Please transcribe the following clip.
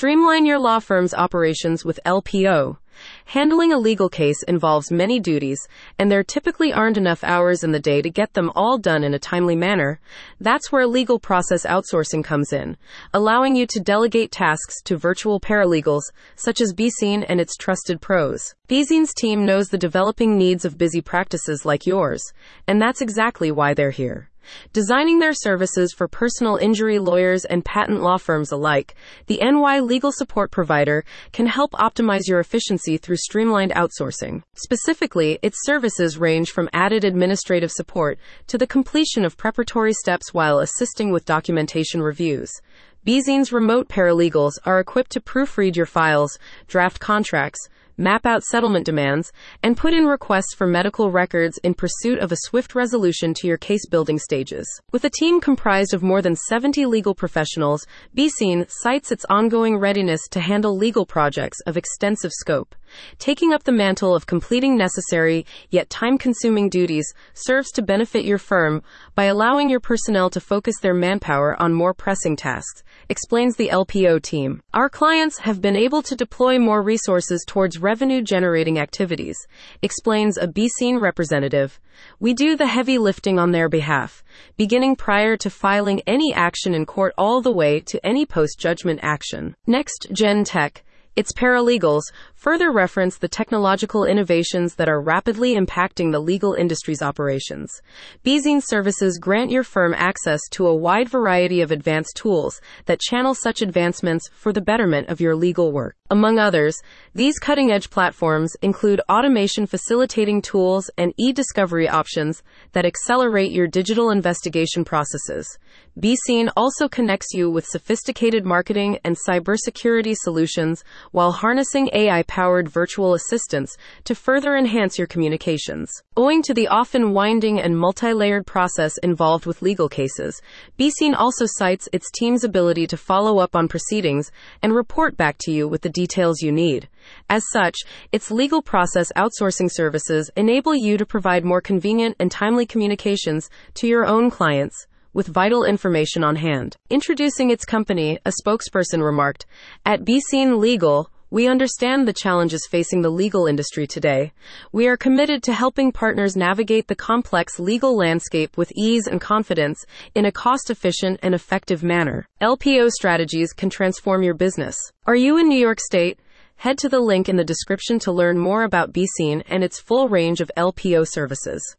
Streamline your law firm's operations with LPO. Handling a legal case involves many duties, and there typically aren't enough hours in the day to get them all done in a timely manner. That's where legal process outsourcing comes in, allowing you to delegate tasks to virtual paralegals, such as BeeSeen and its trusted pros. BeeSeen's team knows the developing needs of busy practices like yours, and that's exactly why they're here. Designing their services for personal injury lawyers and patent law firms alike, the NY Legal Support Provider can help optimize your efficiency through streamlined outsourcing. Specifically, its services range from added administrative support to the completion of preparatory steps while assisting with documentation reviews. BeeSeen's remote paralegals are equipped to proofread your files, draft contracts, map out settlement demands, and put in requests for medical records in pursuit of a swift resolution to your case building stages. With a team comprised of more than 70 legal professionals, BeeSeen cites its ongoing readiness to handle legal projects of extensive scope. Taking up the mantle of completing necessary yet time consuming duties serves to benefit your firm by allowing your personnel to focus their manpower on more pressing tasks, explains the LPO team. Our clients have been able to deploy more resources towards revenue generating activities, explains a BeeSeen representative. We do the heavy lifting on their behalf, beginning prior to filing any action in court all the way to any post judgment action. Next Gen Tech its paralegals further reference the technological innovations that are rapidly impacting the legal industry's operations. BeeSeen services grant your firm access to a wide variety of advanced tools that channel such advancements for the betterment of your legal work. Among others, these cutting edge platforms include automation facilitating tools and e discovery options that accelerate your digital investigation processes. BeeSeen also connects you with sophisticated marketing and cybersecurity solutions while harnessing AI powered virtual assistants to further enhance your communications. Owing to the often winding and multi layered process involved with legal cases, BeeSeen also cites its team's ability to follow up on proceedings and report back to you with the details you need. As such, its legal process outsourcing services enable you to provide more convenient and timely communications to your own clients with vital information on hand. Introducing its company, a spokesperson remarked, At BeeSeen Legal, we understand the challenges facing the legal industry today. We are committed to helping partners navigate the complex legal landscape with ease and confidence in a cost efficient and effective manner. LPO strategies can transform your business. Are you in New York State? Head to the link in the description to learn more about BeeSeen and its full range of LPO services.